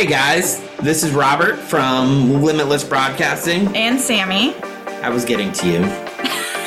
Hey guys, this is Robert from Limitless Broadcasting. And Sammi. I was getting to you.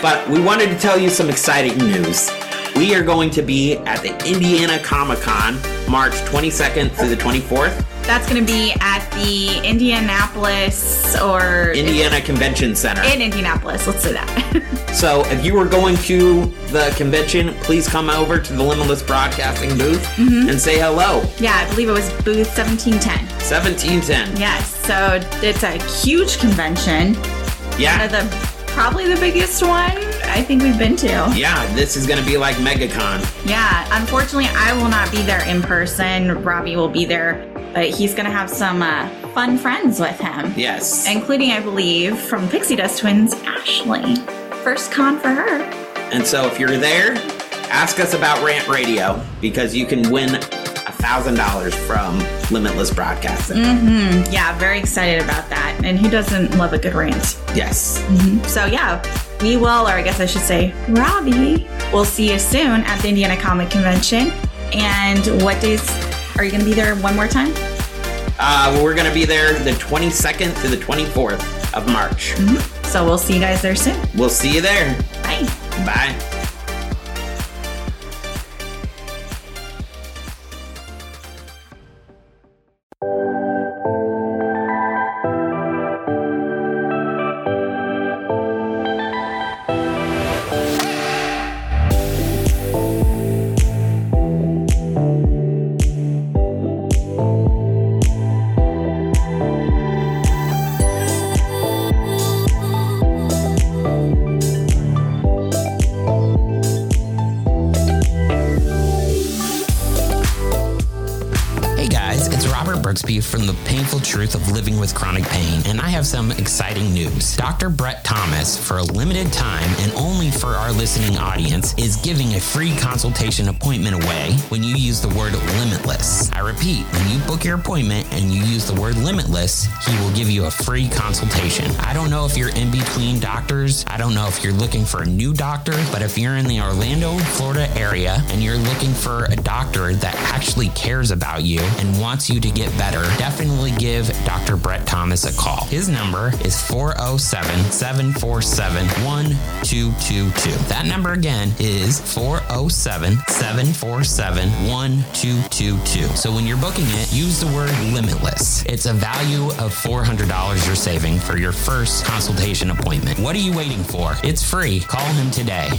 but we wanted to tell you some exciting news. We are going to be at the Indiana Comic Con March 22nd through the 24th. That's going to be at the Indianapolis or Indiana Convention Center. in Indianapolis. Let's say that. So if you were going to the convention, please come over to the Limitless Broadcasting booth mm-hmm. and say hello. yeah, I believe it was booth 1710. 1710. Yes, so it's a huge convention. One Yeah. of the probably the biggest one I think we've been to. Yeah, this is going to be like MegaCon. Yeah, unfortunately, I will not be there in person. Robby will be there, but he's going to have some uh, fun friends with him, Yes. including, I believe, from Pixie Dust Twins, Ashley. First con for her. And so if you're there, ask us about Rant Radio because you can win a thousand dollars from Limitless Broadcasting. Yeah, very excited about that. And who doesn't love a good rant? Yes. So, yeah, we will, or I guess I should say, Robby, we'll see you soon at the Indiana Comic Convention. And what days are you going to be there one more time? Uh, we're going to be there the 22nd to the 24th of March. So, we'll see you guys there soon. We'll see you there. Bye. Bye. News. Dr. Brett Thomas, for a limited time and only for our listening audience, is giving a free consultation appointment away when you use the word limitless. I repeat, when you book your appointment and you use the word limitless, he will give you a free consultation. I don't know if you're in between doctors, I don't know if you're looking for a new doctor, but if you're in the Orlando, Florida area and you're looking for a doctor that actually cares about you and wants you to get better, definitely give Dr. Brett Thomas a call. His number is 407 747 1222. That number again is 407 747 1222. So when you're booking it, use the word limitless. It's a value of $400 you're saving for your first consultation appointment. What are you waiting for? It's free. Call him today.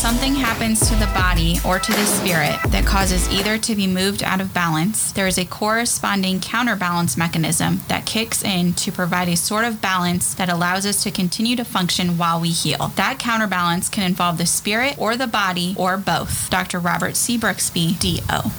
Something happens to the body or to the spirit that causes either to be moved out of balance, there is a corresponding counterbalance mechanism that kicks in to provide a sort of balance that allows us to continue to function while we heal. That counterbalance can involve the spirit or the body or both. Dr. Robert C. Brooksby, D.O.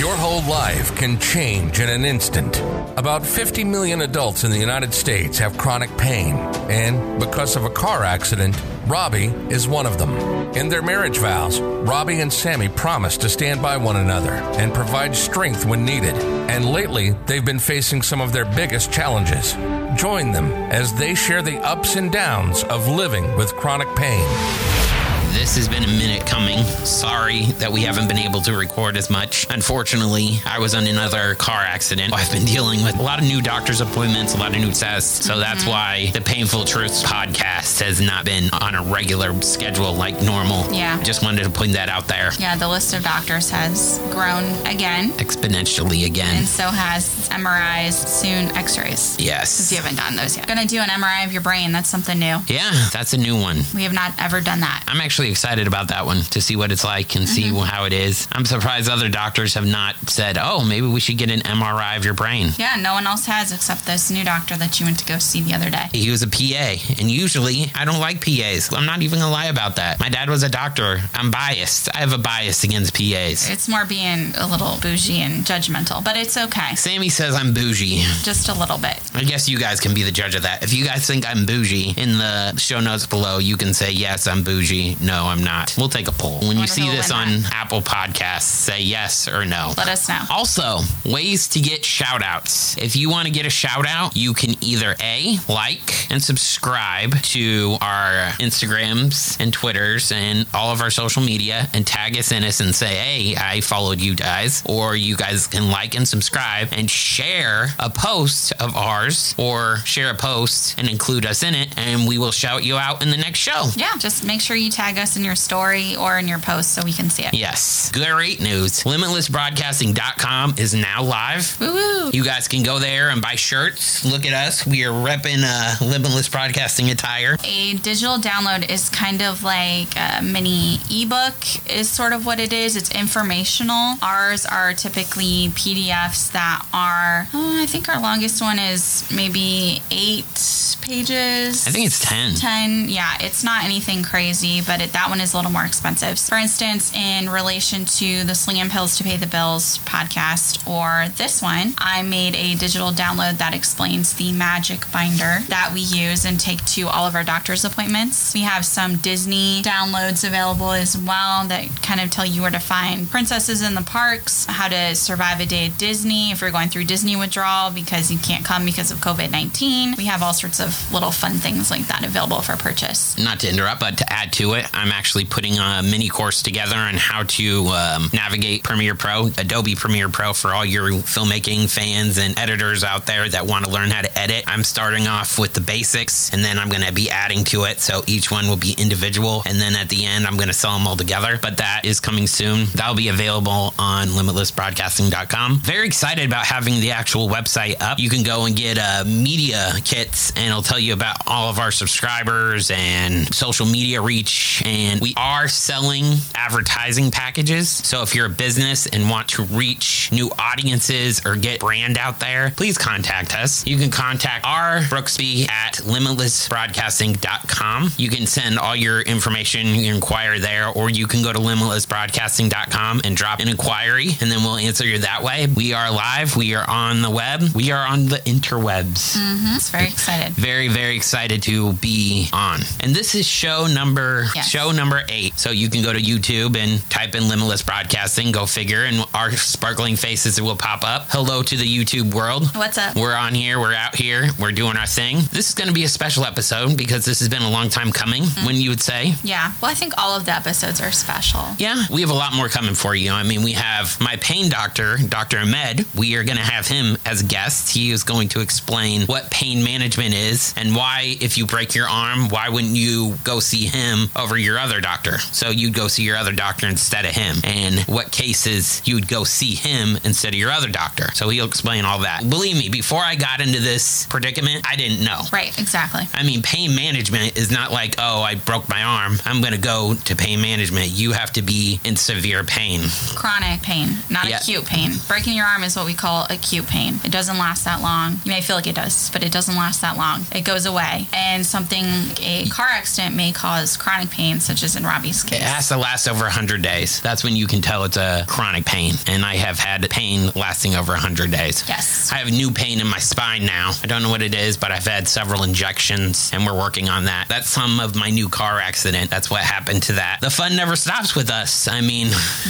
Your whole life can change in an instant. About 50 million adults in the United States have chronic pain, and because of a car accident, Robby is one of them. In their marriage vows, Robby and Sammi promised to stand by one another and provide strength when needed. And lately, they've been facing some of their biggest challenges. Join them as they share the ups and downs of living with chronic pain. This has been a minute coming. Sorry that we haven't been able to record as much. Unfortunately, I was in another car accident. I've been dealing with a lot of new doctor's appointments, a lot of new tests. So that's mm-hmm. why the Painful Truths podcast has not been on a regular schedule like normal. Yeah. Just wanted to point that out there Yeah, the list of doctors has grown again, exponentially again. and so has MRIs, soon x rays. Yes. Because you haven't done those yet. Gonna do an MRI of your brain. That's something new. Yeah, that's a new one. We have not ever done that. I'm actually excited about that one to see what it's like and see mm-hmm. how it is. I'm surprised other doctors have not said, oh, maybe we should get an MRI of your brain. Yeah, no one else has except this new doctor that you went to go see the other day. He was a PA, and usually I don't like PAs. I'm not even gonna lie about that. My dad was a doctor. I'm biased. I have a bias against PAs. It's more being a little bougie and judgmental, but it's okay. Sammi says I'm bougie. Just a little bit. I guess you guys can be the judge of that. If you guys think I'm bougie, in the show notes below, you can say, yes, I'm bougie. no, I'm not. We'll take a poll. When you see this on that. Apple Podcasts, say yes or no. Let us know. Also, ways to get shout outs. If you want to get a shout out, you can either A, like and subscribe to our Instagrams and Twitters and all of our social media and tag us in us and say, hey, I followed you guys. Or you guys can like and subscribe and share a post of ours or share a post and include us in it, and we will shout you out in the next show. Yeah, just make sure you tag us in your story or in your post so we can see it. Yes. Great news. LimitlessBroadcasting.com is now live. Woo woo. You guys can go there and buy shirts. Look at us. We are repping uh, Limitless Broadcasting attire. A digital download is kind of like a mini ebook, is sort of what it is. It's informational. Ours are typically PDFs that are, oh, I think our longest one is maybe eight pages. I think it's 10. 10 yeah it's not anything crazy but it, that one is a little more expensive. For instance in relation to the sling and pills to pay the bills podcast or this one i made a digital download that explains the magic binder that we use and take to all of our doctor's appointments. We have some disney downloads available as well that kind of tell you where to find princesses in the parks how to survive a day at disney if you're going through disney withdrawal because you can't come because of covid-19 we have all sorts of little fun things like that available for purchase. Not to interrupt, but to add to it, I'm actually putting a mini course together on how to um, navigate Premiere Pro, Adobe Premiere Pro for all your filmmaking fans and editors out there that want to learn how to edit. I'm starting off with the basics and then I'm going to be adding to it. So each one will be individual. And then at the end, I'm going to sell them all together. But that is coming soon. That'll be available on limitlessbroadcasting.com. Very excited about having the actual website up. You can go and get uh, media kits and it'll tell you about all of our subscribers and social media reach. And we are selling advertising packages. So if you're a business and want to reach new audiences or get brand out there, please contact us. You can contact our Brooksby at limitlessbroadcasting.com. You can send all your information, you can inquire there, or you can go to limitlessbroadcasting.com and drop an inquiry, and then we'll answer you that way. We are live, we are on the web, we are on the interwebs. Mm-hmm. it's very excited Very, very excited to be on. And this is show number Yes. show number eight. So you can go to YouTube and type in Limitless Broadcasting, go figure, and our sparkling faces will pop up. Hello to the YouTube world. What's up? We're on here, we're out here, we're doing our thing. This is going to be a special episode because this has been a long time coming, mm-hmm. when you would say. Yeah. Well, I think all of the episodes are special. Yeah, we have a lot more coming for you. I mean, we have my pain doctor, Dr. Ahmed. We are going to have him as a guest. He is going to explain what pain management is and why, if you break your arm, why wouldn't you go see him over your other doctor? So you'd go see your other doctor instead of him, and what cases you would go see him instead of your other doctor. So he'll explain all that. Believe me, before I got into this predicament, I didn't know. Right. Exactly. I mean, pain management is not like, oh, I broke my arm. I'm going to go to pain management. You have to be in severe pain. Chronic pain, not Yeah. acute pain. Breaking your arm is what we call acute pain. It doesn't last that long. You may feel like it does, but it doesn't last that long. It goes away. And something, a car accident may cause chronic pain, such as in Robby's case. It has to last over 100 days. That's when you can tell it's a chronic pain. And I have had pain lasting over 100 days. Yes. I have new pain in my spine now. I don't know what it is, but I've had several injections and we're working on that. That's some of my new car accident. That's what happened to that. The fun never stops with us. I mean,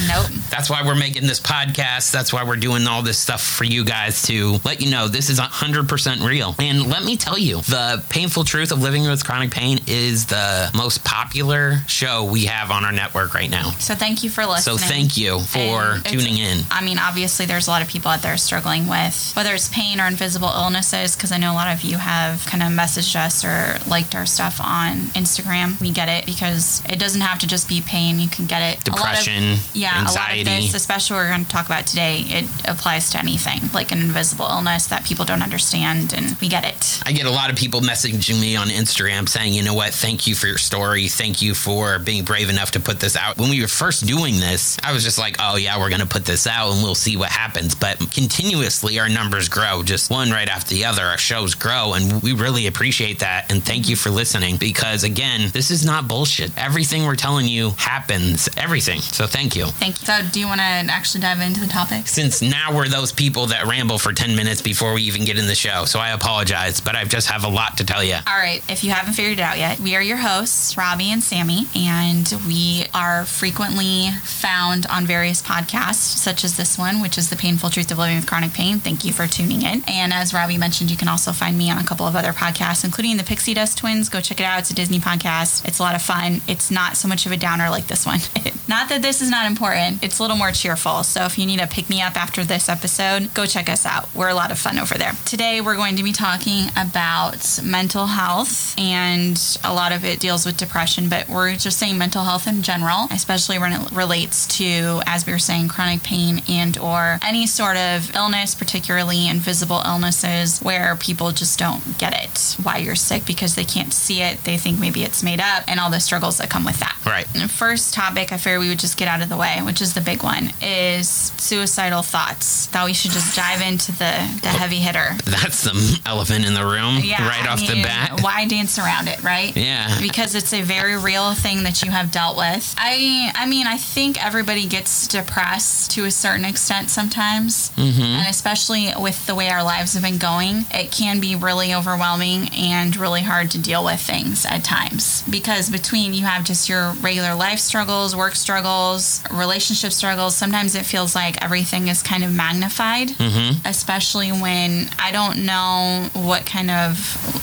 Nope. That's why we're making this podcast. That's why we're doing all this stuff for you guys to let you know this is 100% real. And let me tell you, the painful truth of living with chronic pain is the most popular show we have on our network right now. So thank you for listening. So thank you for tuning in. I mean, obviously, there's a lot of people out there struggling with whether it's pain or invisible illnesses, because I know a lot of you have kind of messaged us or liked our stuff on Instagram. We get it because it doesn't have to just be pain. You can get it. Lot of- Depression, yeah, a lot of anxiety. this, especially what we're going to talk about today, it applies to anything like an invisible illness that people don't understand, and we get it. I get a lot of people messaging me on Instagram saying, you know what, thank you for your story. Thank you for being brave enough to put this out. When we were first doing this, I was just like, oh, yeah, we're going to put this out and we'll see what happens. But continuously, our numbers grow, just one right after the other. Our shows grow, and we really appreciate that. And thank you for listening because, again, this is not bullshit. Everything we're telling you happens, everything. So thank you. Thank you. So, do you want to actually dive into the topic? Since now we're those people that ramble for 10 minutes before we even get in the show. So I apologize, but I just have a lot to tell you. All right, if you haven't figured it out yet, we are your hosts, Robby and Sammi. And we are frequently found on various podcasts, such as this one, which is The Painful Truth of Living with Chronic Pain. Thank you for tuning in. And as Robby mentioned, you can also find me on a couple of other podcasts, including the Pixie Dust Twins. Go check it out. It's a Disney podcast. It's a lot of fun. It's not so much of a downer like this one. not that this is not important, it's a little more cheerful. So if you need a pick me up after this episode, go check us out. We're a lot of fun over there. Today, we're going to be talking about mental health, and a lot of it deals with depression, but we're just saying mental health in general, especially when it relates to, as we were saying, chronic pain and or any sort of illness, particularly invisible illnesses where people just don't get it why you're sick because they can't see it. They think maybe it's made up and all the struggles that come with that. Right. And the first topic I figured we would just get out of the way, which is the big one, is suicidal thoughts. Thought we should just dive into the, the heavy hitter. That's the elephant in the room Yeah, right I off the bat. Why dance around it, right? Yeah. Because it's a very real thing that you have dealt with. I I mean, I think everybody gets depressed to a certain extent sometimes. Mm-hmm. And especially with the way our lives have been going, it can be really overwhelming and really hard to deal with things at times. Because between you have just your regular life struggles, work struggles, relationship struggles, sometimes it feels like everything is kind of magnified Mm-hmm. especially when I don't know what kind of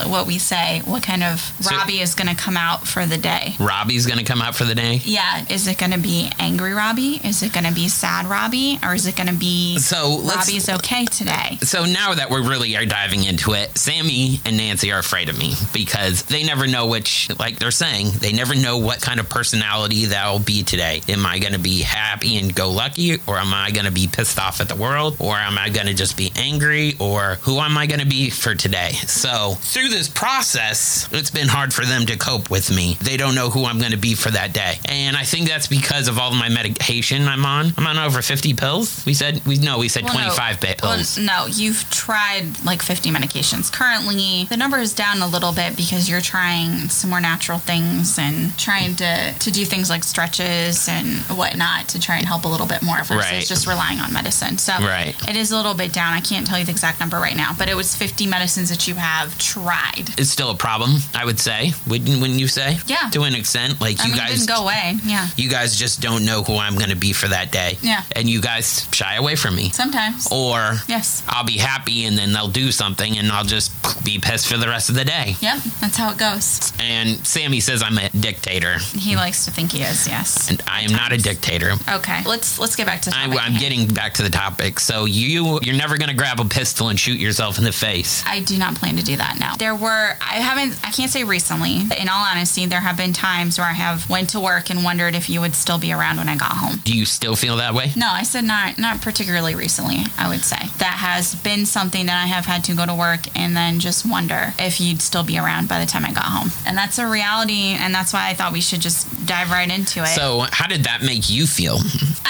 what we say, what kind of So- Robby is going to come out for the day. Robby's gonna come out for the day. Yeah, is it going to be angry Robby? Is it going to be sad Robby? Or is it going to be So. Robby's okay today? So now that we really are diving into it, Sammi and Nancy are afraid of me because they never know which, like they're saying, they never know what kind of personality that I'll be today. Am I going to be happy and go lucky, or am I going to be pissed off at the world, or am I going to just be angry, or who am I going to be for today? So through this process, it's been hard for them to cope with me. They don't know who I'm going to be for that day, and I think that's because of all my medication I'm on. I'm on over 50 pills. We said we no, we said Well, no. 25 Well, pills. no, you've tried like 50 medications. Currently, the number is down a little bit because you're trying some more natural things and trying to, to do things like stretches and whatnot to try and help a little bit more versus Right. just relying on medicine. So Right. it is a little bit down. I can't tell you the exact number right now, but it was 50 medicines that you have tried. it's still a problem, I would say. Wouldn't wouldn't you say? Yeah. To an extent, like I you mean, guys go away. Yeah. you guys just don't know who I'm going to be for that day. Yeah. And you guys shy away from me. Sometimes. Or Yes. I'll be happy and then they'll do something and I'll just be pissed for the rest of the day. Yep, that's how it goes. And Sammi says I'm a dictator, He likes to think he is, yes. and I am not a dictator. Okay, let's let's get back to the I, topic I'm hand. getting back to the topic. So you you're never going to grab a pistol and shoot yourself in the face. I do not plan to do that now. There were I haven't I can't say recently. but In all honesty, there have been times where I have went to work and wondered if you would still be around when I got home. Do you still feel that way? No, I said not not particularly recently, I would say. That has been something that I have had to go to work and then just wonder if you'd still be around by the time I got home. And that's a reality and that's why I thought we should just dive right into it. So how did that make you feel?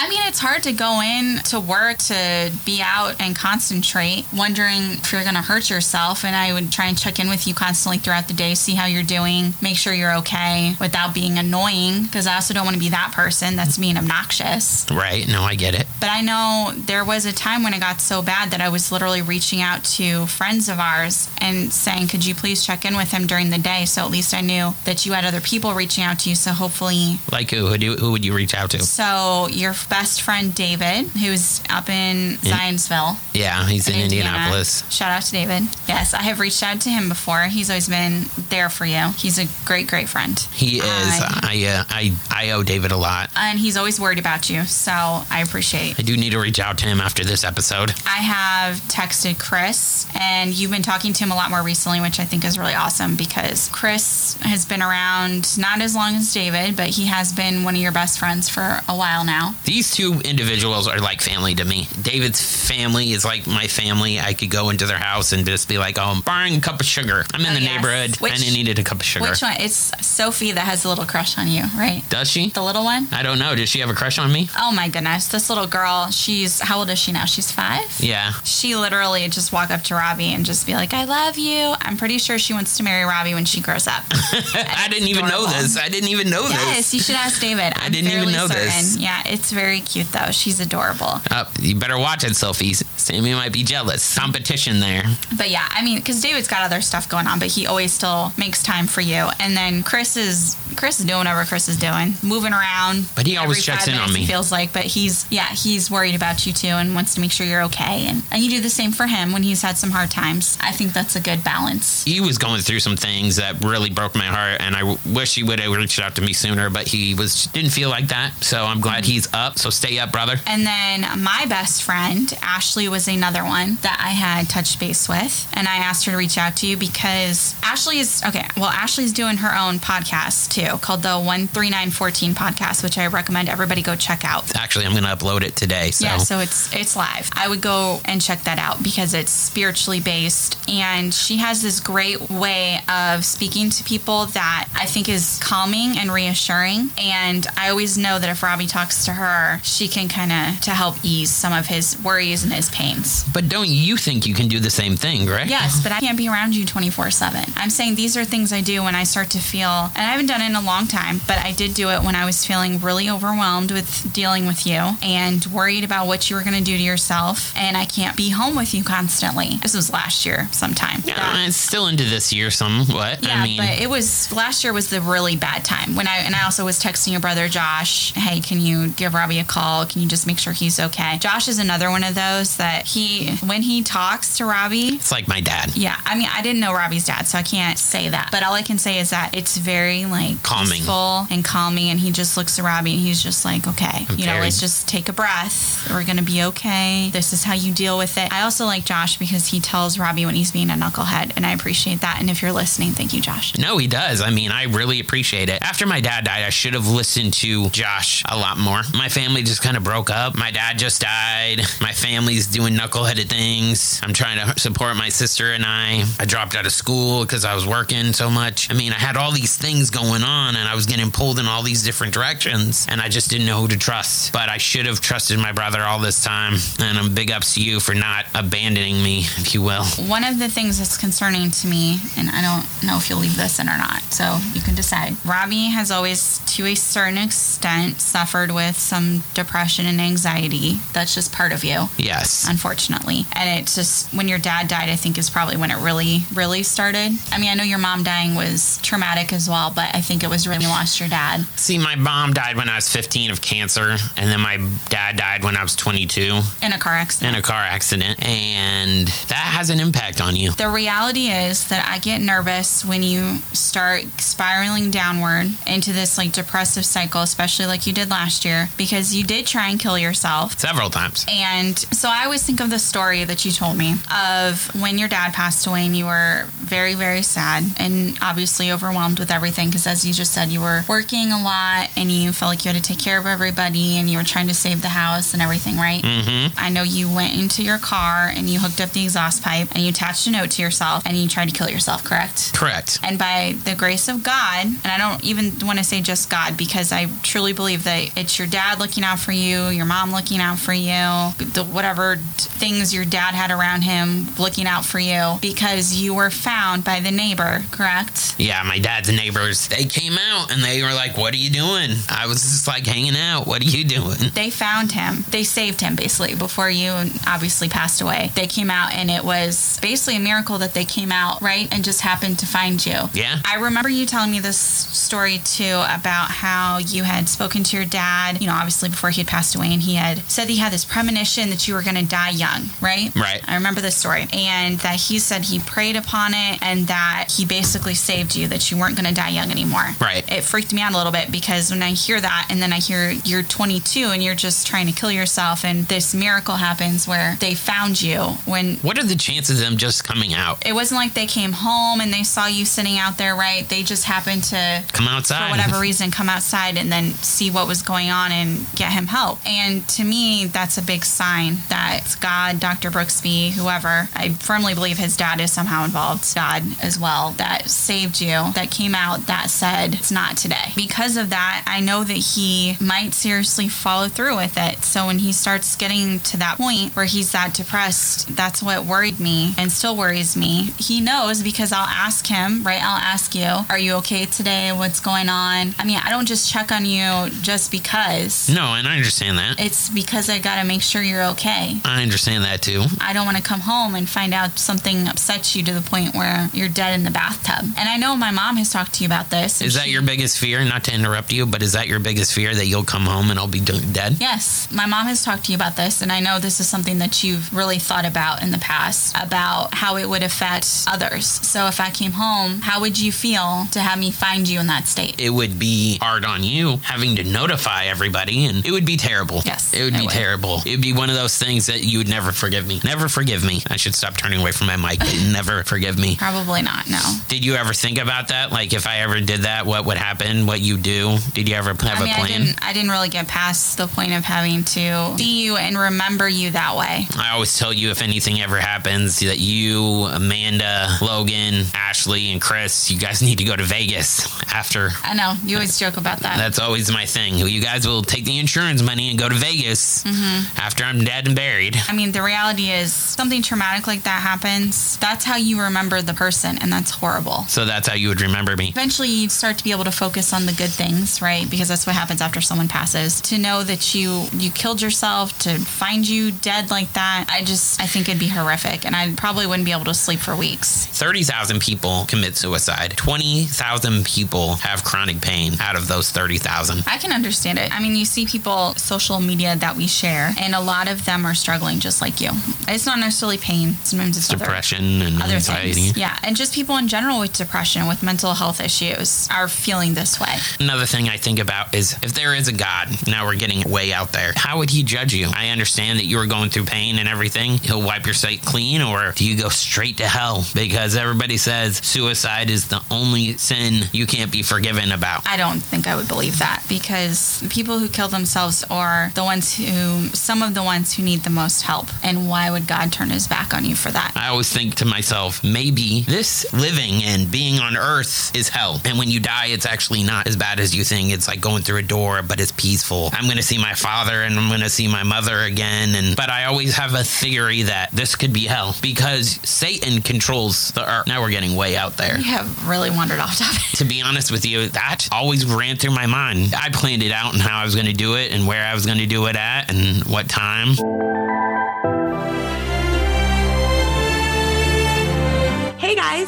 I mean, it's hard to go in to work to be out and concentrate, wondering if you're going to hurt yourself. And I would try and check in with you constantly throughout the day, see how you're doing, make sure you're okay without being annoying, because I also don't want to be that person that's being obnoxious. Right? No, I get it. But I know there was a time when it got so bad that I was literally reaching out to friends of ours and saying, Could you please check in with him during the day? So at least I knew that you had other people reaching out to you. So hopefully Like who? Who, do, who would you reach out to? so your best friend David, who's up in Zionsville, Yeah, he's in, in Indianapolis. Shout out to David. Yes, I have reached out to him before. He's always been there for you. He's a great, great friend. He is. I- I, uh, I I owe David a lot. And he's always worried about you. So I appreciate I do need to reach out to him after this episode. I have texted Chris, and you've been talking to him a lot more recently, which I think is really awesome because Chris has been around not as long as David, but he has been one of your best friends for a while now. These two individuals are like family to me. David's family is like my family. I could go into their house and just be like, "Oh, I'm buying a cup of sugar. I'm in Oh, the yes. neighborhood Which- and I needed a cup of sugar." Which one? It's Sophie that has a little crush on you, right? Does she? The little one? I don't know. Does she have a crush on me? Oh my goodness. This little girl, she's, how old is she now? She's five? Yeah. She literally just walk up to Robby and just be like, I love you. I'm pretty sure she wants to marry Robby when she grows up. I didn't even know this. I didn't even know Yes, this. Yes, you should ask David. I'm didn't even know certain. this. Yeah, it's very cute though. She's adorable. Uh, you better watch it, Sophie. Sammi might be jealous. Competition there. But yeah, I mean, because David's got other stuff going on, but he always still makes time for you. And then Chris is Chris is doing whatever Chris is doing, moving around. But he always checks in on me. Feels like, but he's yeah, he's worried about you too, and wants to make sure you're okay. And and you do the same for him when he's had some hard times. I think that's a good balance. He was going through some things that really broke my heart, and I w- wish he would have reached out to me sooner, but he was didn't feel like that. So I'm glad he's up. So stay up, brother. And then my best friend, Ashley, was another one that I had touched base with. And I asked her to reach out to you because Ashley is, okay, well, Ashley's doing her own podcast too called the 13914 podcast, which I recommend everybody go check out. Actually, I'm going to upload it today. So. Yeah, so it's it's live. I would go and check that out because it's spiritually based and she has this great way of speaking to people that I think is calming and reassuring and I always know that if Robby talks to her, she can kind of to help ease some of his worries and his pains. but don't you think you can do the same thing, right? Yes, but I can't be around you 24 7. I'm saying these are things I do when I start to feel, and I haven't done it in a long time, but I did do it when I was feeling really overwhelmed with dealing with you and worried about what you were going to do to yourself. And I can't be home with you constantly. This was last year sometime. Uh, it's still into this year somewhat. Yeah, I mean, but it was last year was the really bad time when I and I also was texting your brother Josh, hey, can you give Robby a call? Can you just make sure he's okay? Josh is another one of those that he when he talks to Robby, it's like my dad. yeah, I mean, I didn't know Robby's dad, so I can't say that. But all I can say is that it's very like Calming. peaceful and calming, and he just looks at Robby and he's just like, okay, you know, let's just take a breath. We're gonna be okay. This is how you deal with it. I also like Josh because he tells Robby when he's being a knucklehead, and I appreciate that. And if you're listening, thank you, Josh. No, he does. I mean, I really appreciate it. After my dad died, I should have listened to Josh a lot more. My family just kind of broke up. My dad just died. My family's doing knuckleheaded things. I'm trying to support my sister and I. I dropped out of school because I was working so much. I mean, I had all these things going on and I was getting pulled in all these different directions and I just didn't know who to trust. But I should have trusted my brother all this time. And I'm big ups to you for not abandoning me, if you will. One of the things that's concerning to me, and I don't know if you'll leave this in or not, so you can decide. Robby has always, to a certain extent, suffered with some depression and anxiety. That's just part of you, Yes. unfortunately. And it's just when your dad died, I think is probably when it really, really started. I mean, I know your mom dying was traumatic as well, but I think it was when you lost your dad. See, my mom died when I was 15 of cancer, and then my dad died when I was 22 In a car accident. in a car accident, and that has an impact on you. The reality is that I get nervous when you start spiraling downward into this like depressive cycle, especially like you did last year, because you did try and kill yourself. Several times. And so I always think of the story that you told me of when your dad passed away and you were very, very sad and obviously overwhelmed with everything because, as you just said, you were working a lot and you felt like you had to take care of everybody and you were trying to save the house and everything, right? Mm-hmm. I know you went into your car and you hooked up the exhaust pipe and you attached a note to yourself and you tried to kill yourself, correct? Correct. And by the grace of God, and I don't even want to say just God because I truly believe that it's your dad looking out for you, your mom looking out for you, the whatever things your dad had around him looking out for you because you were found by the neighbor, correct? Yeah, my dad's neighbors, they came out and they were like, What are you doing? I was just like hanging out. What are you doing? They found him. They saved him basically before you obviously passed away. They came out and it was basically a miracle that they came out, right? And just happened to find you. Yeah. I remember you telling me this story too about how you had spoken to your dad, you know, obviously before he had passed away, and he had said that he had this premonition that you were going to die young, right? Right. I remember this story. And that he said he prayed upon it and that he basically saved you, that you weren't going to die young anymore. Right. It freaked me out a little bit because when I hear that and then I hear you're 22 and you're just trying to kill yourself, and this miracle happens where they found you when What are the chances of them just coming out? it wasn't like they came home and they saw you sitting out there, right? They just happened to, Come outside. for whatever reason, come outside and then see what was going on and get him help. And to me, that's a big sign that it's God, Dr. Brooksby, whoever, I firmly believe his dad is somehow involved, God as well, that saved you, that came out, that said, it's not today. Because of that, I know that he might seriously follow through with it. So when he starts getting to that point where he's that depressed, that's what worried me and still worries me. He knows because I'll ask him, right? I'll ask you, are you okay today? What's going on? I mean, I don't just check on you just because. No, and I understand that. It's because I got to make sure you're okay. I understand that too. I don't want to come home and find out something upsets you to the point where you're dead in the bathtub. And I know my mom has talked to you about this. Is that She- your biggest fear? Not to interrupt you, but is that your biggest fear that you'll come home and I'll be dead? Yes, my mom has talked to you about this, and I know this is something that you've really thought about in the past about how it would affect others. So if I came home, how would you feel to have me find you in that state? It would be hard on you having to notify everybody, and it would be terrible. Yes, it would it be would. terrible. It would be one of those things that you would never forgive me. Never forgive me. I should stop turning away from my mic. But never forgive me. Probably not, no. Did you ever think about that? Like, if I ever did that, what would happen? What you do? Did you ever have I mean, a I plan? didn't, I didn't really get past the point of having to see you and remember you that way. I always tell you if anything ever happens that you, Amanda, Logan, Ashley, and Chris, you guys need to go to Vegas after. I know, you always joke about that. That's always my thing. You guys will take the insurance money and go to Vegas Mm-hmm. after I'm dead and buried. I mean, the reality is something traumatic like that happens. That's how you remember the person, and that's horrible. So that's how you would remember me. Eventually, you start to be able to focus on the good things, right? Because that's what happens after someone passes. To know that you you killed yourself, to find you dead like that, I just I think it'd be horrific, and I probably wouldn't be able to sleep for weeks. 30,000 people commit suicide. 20,000 people have chronic pain out of those 30,000. I can understand it. I mean, you see people social media that we share, and a lot of them are struggling just like you. It's not necessarily pain. Sometimes it's other- Depression and other anxiety. things. Yeah, and just people in general with depression, with mental health issues, are feeling this way. Another thing I think about is if there is a God, now we're getting way out there, how would he judge you? I understand that you were going through pain and everything. He'll wipe your slate clean, or do you go straight to hell? Because everybody says suicide is the only sin you can't be forgiven about. I don't think I would believe that because people who kill themselves are the ones who, some of the ones who need the most help. And why would God turn his back on you for that? I always think to myself, maybe this living and being on earth is hell. And when you die, it's actually not as bad as you think. It's like going through a door, but it's peaceful. I'm going to see my father and I'm going to see my mother again. And but I always have a theory that this could be hell because Satan controls the earth. Now we're getting way out there. We have really wandered off topic. To be honest with you, that always ran through my mind. I planned it out and how I was going to do it and where I was going to do it at and what time.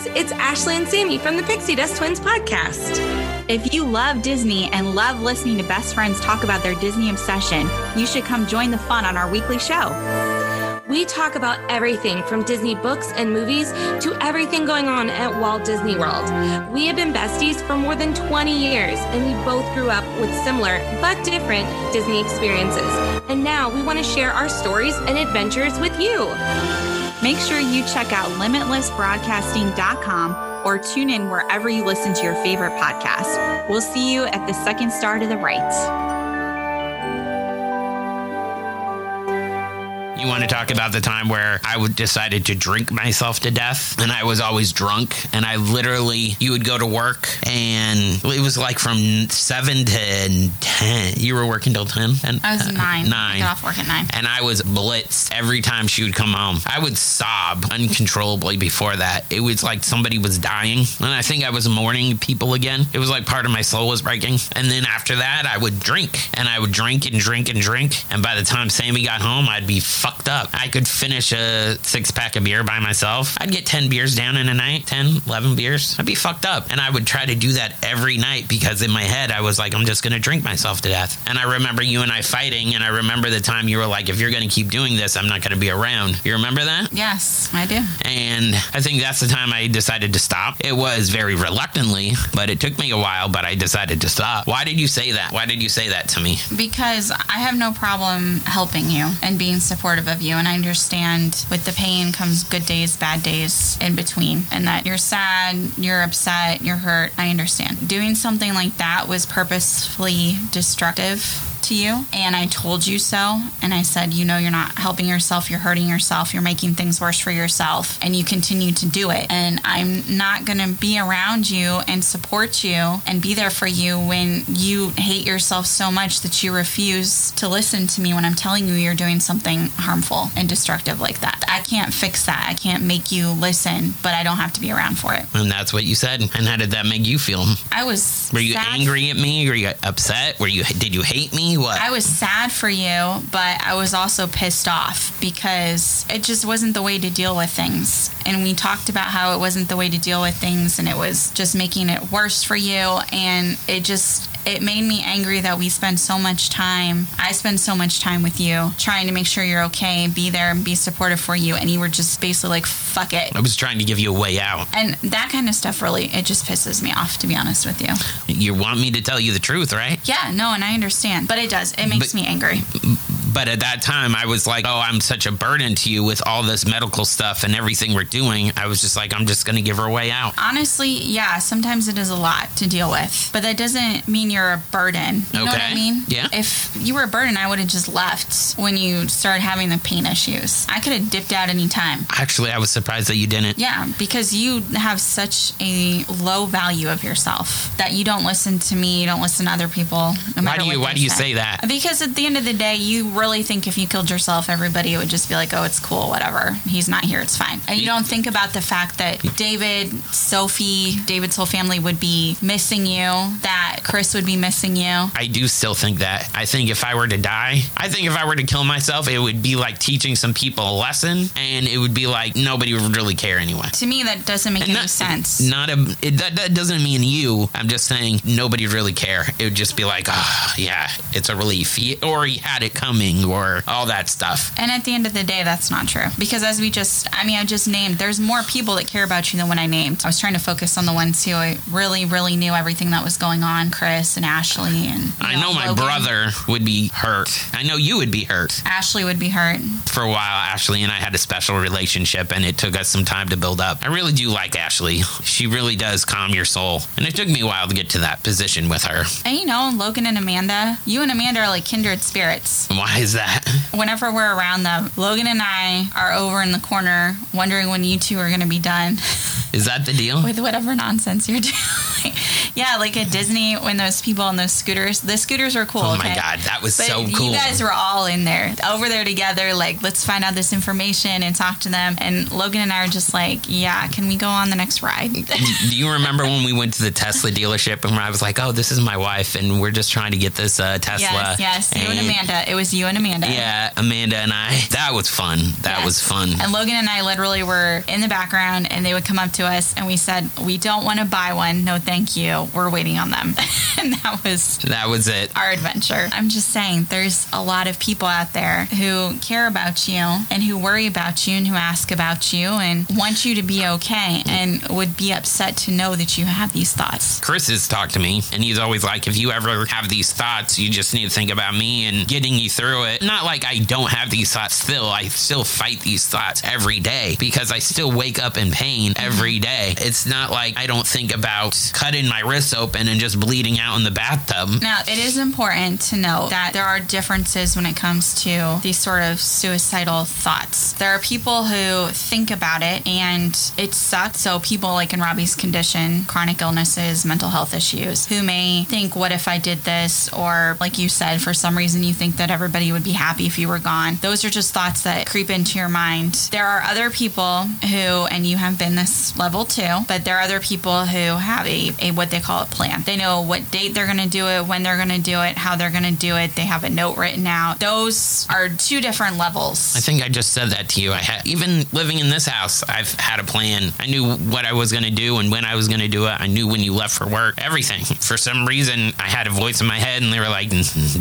Guys, it's Ashley and Sammi from the Pixie Dust Twins podcast. If you love Disney and love listening to best friends talk about their Disney obsession, you should come join the fun on our weekly show. We talk about everything from Disney books and movies to everything going on at Walt Disney World. We have been besties for more than 20 years, and we both grew up with similar but different Disney experiences. And now we want to share our stories and adventures with you. Make sure you check out limitlessbroadcasting.com or tune in wherever you listen to your favorite podcast. We'll see you at the second star to the right. You want to talk about the time where I would decided to drink myself to death and I was always drunk and I literally you would go to work and it was like from 7 to 10. You were working till 10? And, I was uh, nine. I 9. got off work at nine. and I was blitzed every time she would come home. I would sob uncontrollably before that. It was like somebody was dying. And I think I was mourning people again. It was like part of my soul was breaking. And then after that, I would drink and I would drink and drink and drink. And by the time Sammi got home, I'd be fucked up. I could finish a six pack of beer by myself. I'd get 10 beers down in a night, 10, 11 beers. I'd be fucked up. And I would try to do that every night because in my head, I was like, I'm just going to drink myself to death. And I remember you and I fighting. And I remember the time you were like, if you're going to keep doing this, I'm not going to be around. You remember that? Yes, I do. And I think that's the time I decided to stop. It was very reluctantly, but it took me a while, but I decided to stop. Why did you say that? Why did you say that to me? Because I have no problem helping you and being supportive of you. And I understand with the pain comes good days, bad days in between. And that you're sad, you're upset, you're hurt. I understand. Doing something like that was purposefully destructive to you and I told you so and I said you know you're not helping yourself you're hurting yourself you're making things worse for yourself and you continue to do it and I'm not going to be around you and support you and be there for you when you hate yourself so much that you refuse to listen to me when I'm telling you you're doing something harmful and destructive like that I can't fix that I can't make you listen but I don't have to be around for it And that's what you said. And how did that make you feel? I was Were you sad angry at me? Were you upset? Were you did you hate me? What? I was sad for you, but I was also pissed off because it just wasn't the way to deal with things. And we talked about how it wasn't the way to deal with things and it was just making it worse for you. And it just, it made me angry that we spend so much time i spend so much time with you trying to make sure you're okay be there and be supportive for you and you were just basically like fuck it I was trying to give you a way out. and that kind of stuff really it just pisses me off to be honest with you You want me to tell you the truth, right? yeah no and i understand but it does it makes But- me angry But at that time, I was like, oh, I'm such a burden to you with all this medical stuff and everything we're doing. I was just like, I'm just going to give her a way out. honestly yeah sometimes it is a lot to deal with but that doesn't mean you're a burden you know what i mean Yeah. if you were a burden i would have just left when you started having the pain issues i could have dipped out any time Actually, I was surprised that you didn't. Yeah, because you have such a low value of yourself that you don't listen to me, you don't listen to other people. No Why do you Why do you say that? Because at the end of the day, you really think if you killed yourself, everybody would just be like, "Oh, it's cool, whatever. He's not here, it's fine." And you don't think about the fact that David, Sophie, David's whole family would be missing you, that Chris would be missing you. I do still think that. I think if I were to die, I think if I were to kill myself, it would be like teaching some people a lesson, and it would be like nobody would really care anyway. To me, that doesn't make And any not- sense. Not a. It, that, that doesn't mean you. I'm just saying nobody would really care. It would just be like, oh yeah, it's a relief, He- or he had it coming, or all that stuff. And at the end of the day, that's not true. Because as we just, I mean, I just named, there's more people that care about you than when I named. I was trying to focus on the ones who I really, really knew everything that was going on Chris and Ashley. And you I know my Logan. brother would be hurt. I know you would be hurt. Ashley would be hurt. For a while, Ashley and I had a special relationship, and it took us some time to build up. I really do like Ashley. She really does calm your soul, and it took me a while to get to that position with her. And you know, Logan and Amanda, you and Amanda are like kindred spirits. Why is that? Whenever we're around them, Logan and I are over in the corner wondering when you two are going to be done. Is that the deal? with whatever nonsense you're doing. yeah, like at Disney when those people on those scooters, the scooters were cool. Oh my okay? God, that was But so cool. You guys were all in there, over there together. Like, let's find out this information and talk to them. And Logan and I are just like, yeah, can we go on the next ride? Do you remember when we went to the Tesla dealership and I was like, "Oh, this is my wife, and we're just trying to get this uh, Tesla." yes, yes. You and Amanda. It was you and Amanda. Yeah, Amanda and I. That was fun. That Yes. was fun. And Logan and I literally were in the background, and they would come up to us, and we said, "We don't want to buy one. No, thank you. We're waiting on them." and that was That was it. our adventure. I'm just saying, there's a lot of people out there who care about you and who worry about you and who ask about you and want you to be okay and would be upset to know that you have these thoughts. Chris has talked to me, and he's always like, if you ever have these thoughts, you just need to think about me and getting you through it. Not like I don't have these thoughts still. I still fight these thoughts every day because I still wake up in pain every mm-hmm. day. It's not like I don't think about cutting my wrists open and just bleeding out in the bathtub. Now, it is important to note that there are differences when it comes to these sort of suicidal thoughts. There are people who think about it and it sucks. So, people like in Robby's condition, chronic illnesses, mental health issues, who may think, what if I did this? Or, like you said, for some reason you think that everybody would be happy if you were gone. Those are just thoughts that creep into your mind. There are other people who, and you have been this level too, but there are other people who have a, a what they call a plan. They know what date they're going to do it, when they're going to do it, how they're going to do it. They have a note written out. Those are two different levels. I think I just said that to you. I had even living in this house, I've had a plan. I knew what I was going to do and when I was going to do it. I knew when you left for work, everything. For some reason, I had a voice in my head and they were like,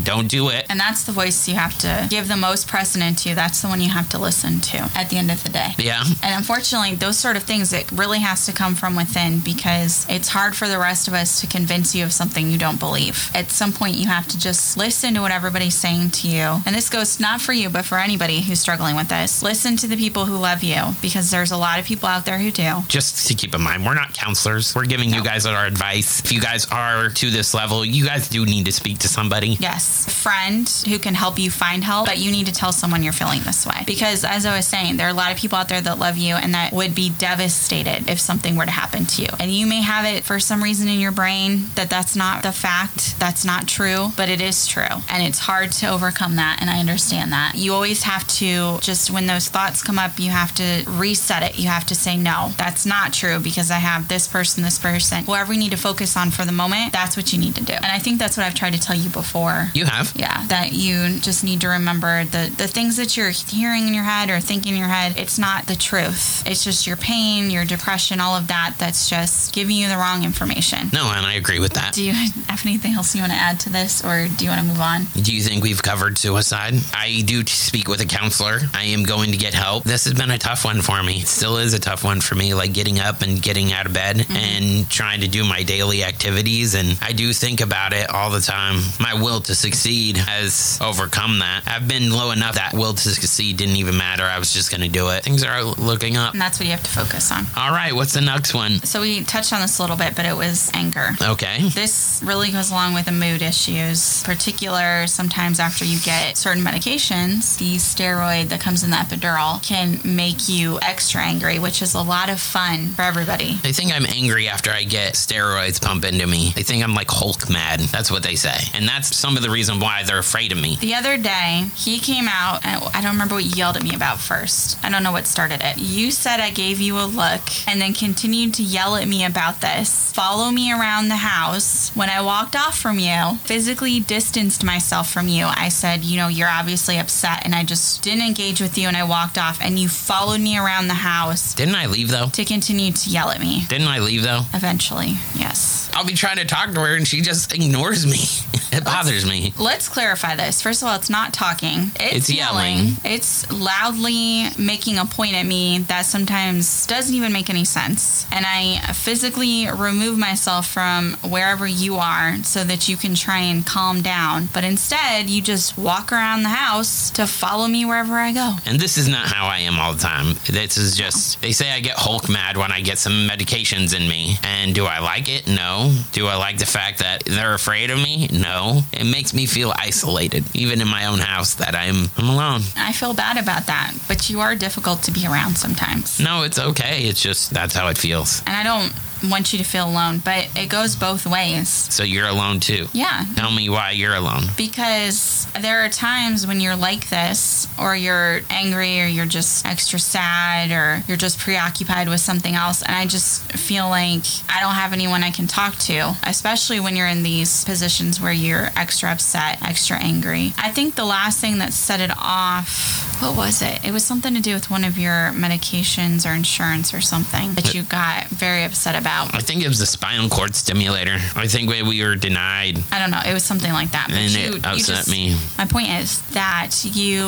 "Don't do it." And that's the voice you have to give the most precedent to. That's the one you have to listen to at the end of the day. Yeah. And unfortunately, those sort of things, it really has to come from within because it's hard for the rest of us to convince you of something you don't believe. At some point, you have to just listen to what everybody's saying to you. And this goes not for you, but for anybody who's struggling with this. Listen to the people who love you because there's a lot of people out there who do. Just to keep in mind, we're not counselors. We're giving you guys our advice. If you guys are to this level, you guys do need to speak to somebody. Yes, a friend who can help you find help, but you need to tell someone you're feeling this way. Because as I was saying, there are a lot of people out there that love you and that would be devastated if something were to happen to you. And you may have it for some reason in in your brain that that's not the fact, that's not true, but it is true. And it's hard to overcome that. And I understand that. You always have to just, when those thoughts come up, you have to reset it. You have to say, no, that's not true because I have this person, this person, whoever you need to focus on for the moment, that's what you need to do. And I think that's what I've tried to tell you before. You have. Yeah, that you just need to remember the the things that you're hearing in your head or thinking in your head. It's not the truth. It's just your pain, your depression, all of that. That's just giving you the wrong information. No, and I agree with that. Do you have anything else you want to add to this, or do you want to move on? Do you think we've covered suicide? I do speak with a counselor. I am going to get help. This has been a tough one for me. It still is a tough one for me, like getting up and getting out of bed mm-hmm. and trying to do my daily activities. And I do think about it all the time. My will to succeed has overcome that. I've been low enough that will to succeed didn't even matter. I was just going to do it. Things are looking up. And that's what you have to focus on. All right, what's the next one? So we touched on this a little bit, but it was anger. Okay. This really goes along with the mood issues. Particular, sometimes after you get certain medications, the steroid that comes in the epidural can make you extra angry, which is a lot of fun for everybody. I think I'm angry after I get steroids pumped into me. I think I'm like Hulk mad. That's what they say. And that's some of the reason why they're afraid of me. The other day, he came out, and I don't remember what you yelled at me about first. I don't know what started it. You said I gave you a look and then continued to yell at me about this. Follow me around the house. When I walked off from you, physically distanced myself from you, I said, You know, you're obviously upset, and I just didn't engage with you and I walked off, and you followed me around the house Didn't I leave though? to continue to yell at me. Didn't I leave though? Eventually, yes. I'll be trying to talk to her and she just ignores me. It bothers me. Let's clarify this. First of all, it's not talking. It's, It's yelling. yelling. It's loudly making a point at me that sometimes doesn't even make any sense. And I physically remove myself from wherever you are so that you can try and calm down. But instead, you just walk around the house to follow me wherever I go. And this is not how I am all the time. This is just, they say I get Hulk mad when I get some medications in me. And do I like it? No. Do I like the fact that they're afraid of me? No. It makes me feel isolated, even in my own house, that I'm, I'm alone. I feel bad about that, but you are difficult to be around sometimes. No, it's okay. It's just, that's how it feels. And I don't want you to feel alone, but it goes both ways. So you're alone too. Yeah, Tell me why you're alone. because there are times when you're like this or you're angry or you're just extra sad or you're just preoccupied with something else and i just feel like i don't have anyone i can talk to especially when you're in these positions where you're extra upset extra angry i think the last thing that set it off what was it it was something to do with one of your medications or insurance or something that you got very upset about I think it was the spinal cord stimulator. I think we we were denied. I don't know. It was something like that. But And you, it you upset just- me. My point is that you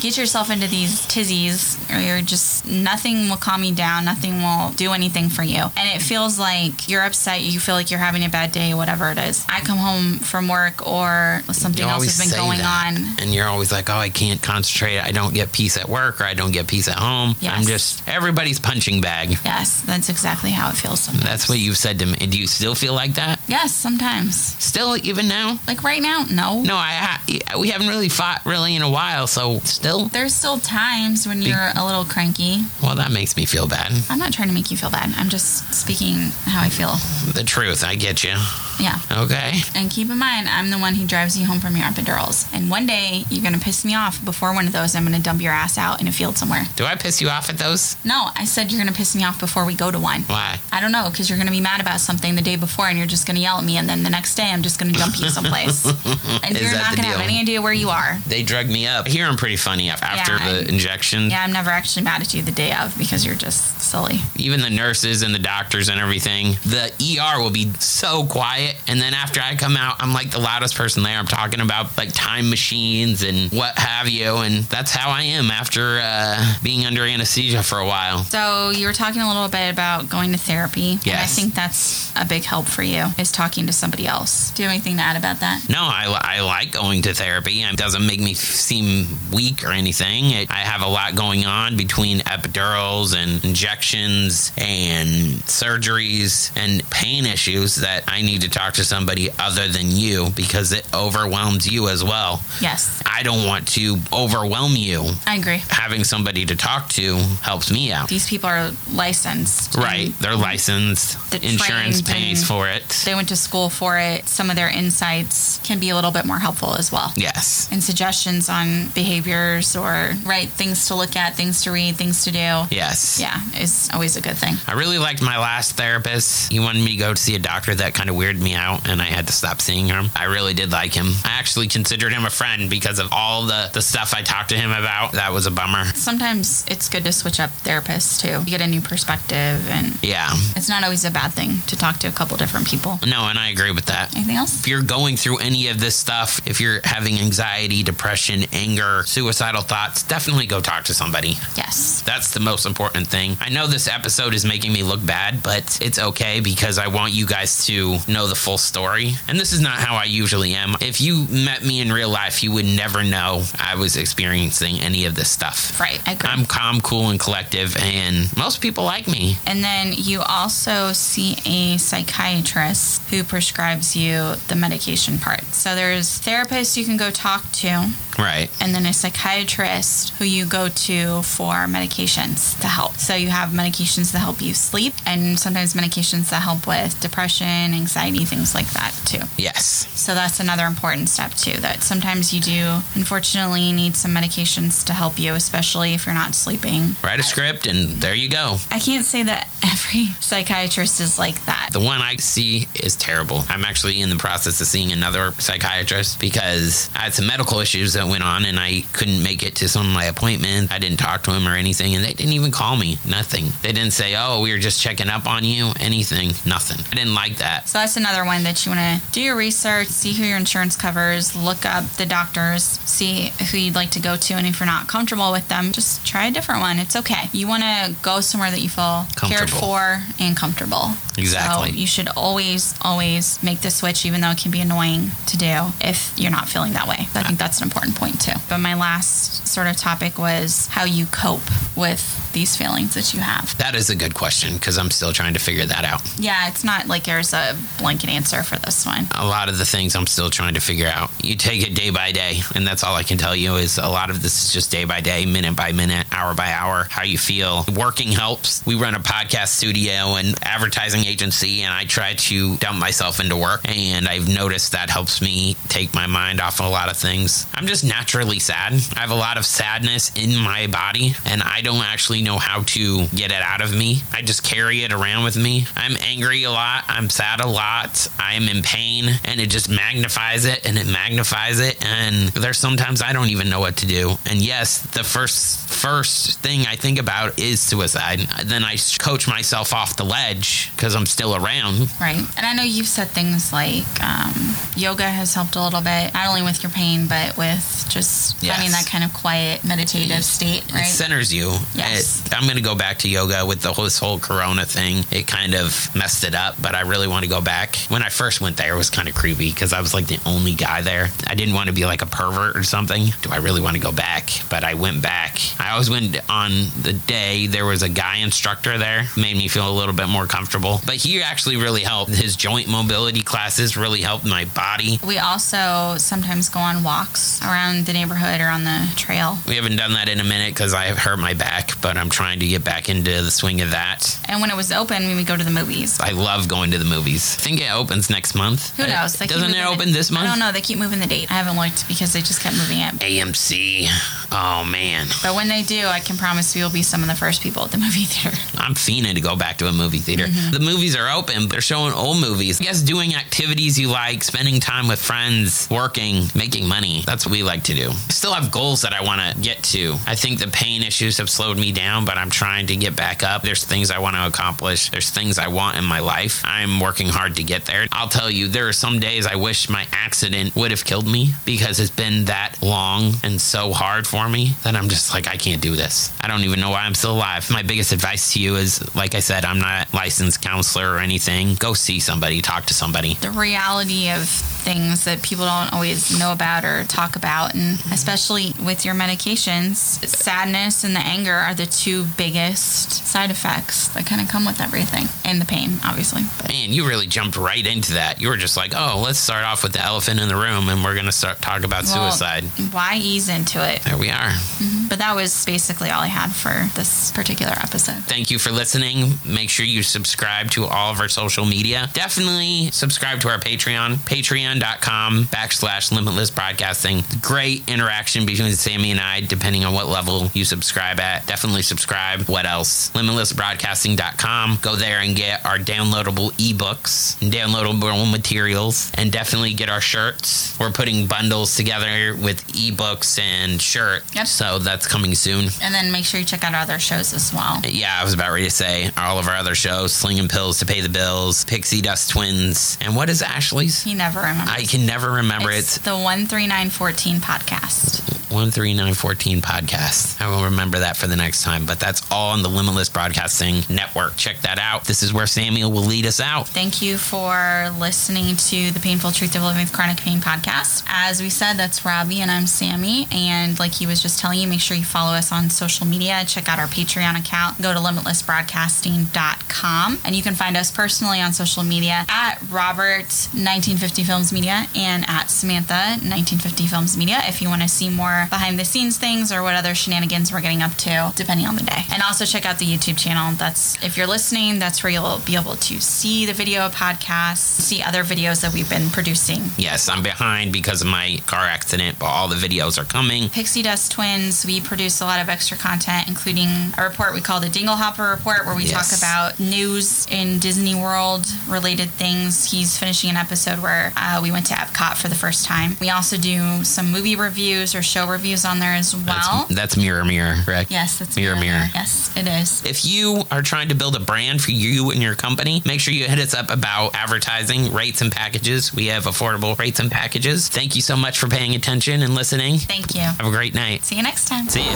get yourself into these tizzies, or you're just nothing will calm you down. Nothing will do anything for you, and it feels like you're upset. You feel like you're having a bad day, whatever it is. I come home from work, or something You else has been going that. on. And you're always like, oh, I can't concentrate. I don't get peace at work or I don't get peace at home. Yes. I'm just everybody's punching bag. Yes, that's exactly how it feels sometimes. That's what you've said to me. Do you still feel like that? Yes, sometimes. Still, even now? Like right now, no. No, I ha- we haven't really fought really in a while, so still. There's still times when you're a little cranky. Well, that makes me feel bad. I'm not trying to make you feel bad. I'm just speaking how I feel. The truth, I get you. Yeah. Okay. And keep in mind, I'm the one who drives you home from your epidurals. And one day, you're going to piss me off. Before one of those, I'm going to dump your ass out in a field somewhere. Do I piss you off at those? No, I said you're going to piss me off before we go to one. Why? I don't know, because you're going to be mad about something the day before and you're just going to yell at me. And then the next day, I'm just going to dump you someplace. and you're not going to have any idea where you are. They drug me up. I hear I'm pretty funny after Yeah, the I- injection. Yeah, I'm never actually mad at you the day of because you're just silly. even the nurses and the doctors and everything, the ER will be so quiet. And then after I come out, I'm like the loudest person there. I'm talking about like time machines and what have you. And that's how I am after uh, being under anesthesia for a while. So you were talking a little bit about going to therapy. And I think that's a big help for you is talking to somebody else. Do you have anything to add about that? No, I, I like going to therapy. It doesn't make me seem weak or anything. It, I have a lot going on between epidurals and injections and surgeries and pain issues that I need to talk to somebody other than you because it overwhelms you as well. Yes. I don't want to overwhelm you. I agree. Having somebody to talk to helps me out. These people are licensed. Right. They're licensed. They're Insurance pays for it. They went to school for it. Some of their insights can be a little bit more helpful as well. Yes. And suggestions on behaviors or right things to look at, things to read, things to do. Yes. Yeah, is always a good thing. I really liked my last therapist. He wanted me to go to see a doctor that kind of weirded me out, and I had to stop seeing him. I really did like him. I actually considered him a friend because of all the, the stuff I talked to him about. That was a bummer. Sometimes it's good to switch up therapists too. You get a new perspective, and Yeah. it's not always a bad thing to talk to a couple different people. No, and I agree with that. Anything else? If you're going through any of this stuff, if you're having anxiety, depression, anger, suicidal thoughts, definitely go talk to somebody. Yes. That's the most important thing. I know this episode is making me look bad, but it's okay because I want you guys to know the full story. And this is not how I usually am. If you met me in real life, you would never know I was experiencing any of this stuff. Right. I agree. I'm calm, cool, and collective, and most people like me. And then you also see a psychiatrist who prescribes you the medication part. So there's therapists you can go talk to, Right. and then a psychiatrist who you go to for medications to help. So you have medications that help you sleep, and sometimes medications that help with depression, anxiety, things like that too. Yes. So that's another important step too. That sometimes you do, unfortunately, need some medications to help you, especially if you're not sleeping. Write a script, and there you go. I can't say that every psychiatrist is like that. The one I see is terrible. I'm actually in the process of seeing another psychiatrist because I had some medical issues that went on and I couldn't make it to some of my appointments. I didn't talk to him or anything, and they didn't even call me. Nothing. They didn't say, "Oh, we were just checking up on you." Anything. Nothing. I didn't like that. So that's another one that you want to do your research, see who your insurance covers, look up the doctors, see who you'd like to go to, and if you're not comfortable with them, just try a different one. It's okay. You want to go somewhere that you feel cared for and comfortable. Exactly. So you should always, always make the switch, even though it can be annoying to do if you're not feeling that way. I think that's an important point too. But my last sort of topic was how you cope with these feelings that you have. That is a good question because I'm still trying to figure that out. Yeah, it's not like there's a blanket answer for this one. A lot of the things I'm still trying to figure out. You take it day by day, and that's all I can tell you is a lot of this is just day by day, minute by minute, hour by hour, how you feel. Working helps. We run a podcast studio and advertising agency, and I try to dump myself into work, and I've noticed that helps me take my mind off a lot of things. I'm just naturally sad. I have a lot of sadness in my body, and I don't actually know how to get it out of me. I just carry it around with me. I'm angry a lot. I'm sad a lot. I'm in pain, and it just magnifies it and it magnifies it. And there's sometimes I don't even know what to do. And yes, the first first thing I think about is suicide. Then I coach myself off the ledge because I'm still around. Right. And I know you've said things like um, yoga has helped a little bit, not only with your pain, but with just Yes. that kind of quiet, meditative state, It centers you. Yes. It- I'm going to go back to yoga with the whole, this whole Corona thing. It kind of messed it up, but I really want to go back. When I first went there, it was kind of creepy because I was like the only guy there. I didn't want to be like a pervert or something. Do I really want to go back? But I went back. I always went on the day there was a guy instructor there. Made me feel a little bit more comfortable. But he actually really helped. His joint mobility classes really helped my body. we also sometimes go on walks around the neighborhood or on the trail. We haven't done that in a minute because I have hurt my back, but I'm trying to get back into the swing of that. And when it was open, we would go to the movies. I love going to the movies. I think it opens next month. Who knows? They Doesn't it open this month? I don't know. They keep moving the date. I haven't looked because they just kept moving it. AMC. Oh man, But when they do, I can promise we will be some of the first people at the movie theater. I'm fiending to go back to a movie theater. Mm-hmm. The movies are open, but they're showing old movies. I guess doing activities you like, spending time with friends, working, making money. That's what we like to do. I still have goals that I want to get to. I think the pain issues have slowed me down, but I'm trying to get back up. There's things I want to accomplish. There's things I want in my life. I'm working hard to get there. I'll tell you, there are some days I wish my accident would have killed me because it's been that long and so hard for me that I'm just like, I can't do this. I don't even know why I'm still alive. My biggest advice to you is, like I said, I'm not licensed counselor or anything. Go see somebody, talk to somebody. the reality of things that people don't always know about or talk about and mm-hmm. especially with your medications sadness and the anger are the two biggest side effects that kind of come with everything and the pain obviously but Man, you really jumped right into that. You were just like, oh, let's start off with the elephant in the room and we're going to start talk about well, suicide. why ease into it There we are. but But that was basically all I had for this particular episode. Thank you for listening. Make sure you subscribe to all of our social media. Definitely subscribe to our Patreon, patreon.com backslash limitless broadcasting. Great interaction between Sammi and I, depending on what level you subscribe at. Definitely subscribe. What else? Limitlessbroadcasting.com. Go there and get our downloadable ebooks and downloadable materials and definitely get our shirts. We're putting bundles together with ebooks and shirts. Yep. So that's coming soon. And then make sure you check out our other shows as well. Yeah, I was about ready to say all of our other shows Slinging Pills to Pay the Bills, Pixie Dust Twins, and what is Ashley's? He never remembers. I can never remember it's it. the 13914 podcast. 13914 podcast. I will remember that for the next time, but that's all on the Limitless Broadcasting Network. Check that out. This is where Samuel will lead us out. Thank you for listening to the Painful Truth of Living with Chronic Pain podcast. As we said, that's Robby and I'm Sammi. And like he was just telling you, make sure you follow us on social media. Check out our Patreon account. Go to limitlessbroadcasting.com. And you can find us personally on social media at Robert 1950 Films Media and at Samantha 1950 Films Media if you want to see more behind the scenes things or what other shenanigans we're getting up to, depending on the day. And also check out the YouTube channel. That's if you're listening, that's where you'll be able to see the video podcasts, see other videos that we've been producing. Yes, I'm behind because of my car accident, but all the videos are coming. Pixie Dust Twins, we produce a lot of extra content, including a report we call the Dingle Hopper Report, where we Yes. talk about news in Disney World related things. He's finishing an episode where uh, we went to Epcot for the first time. We also do some movie reviews or show reviews on there as well. That's, that's Mirror Mirror, correct? Yes, that's Mirror Mirror. Yes, it is. If you are trying to build a brand for you and your company, make sure you hit us up about advertising, rates, and packages. We have affordable rates and packages. Thank you so much for paying attention and listening. Thank you. Have a great night. See you next time. See.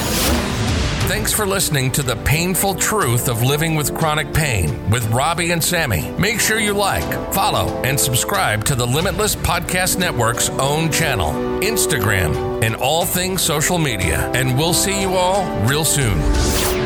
Thanks for listening to the painful truth of living with chronic pain with Robby and Sammi. Make sure you like, follow, and subscribe to the Limitless Podcast Network's own channel, Instagram, and all things social media. And we'll see you all real soon.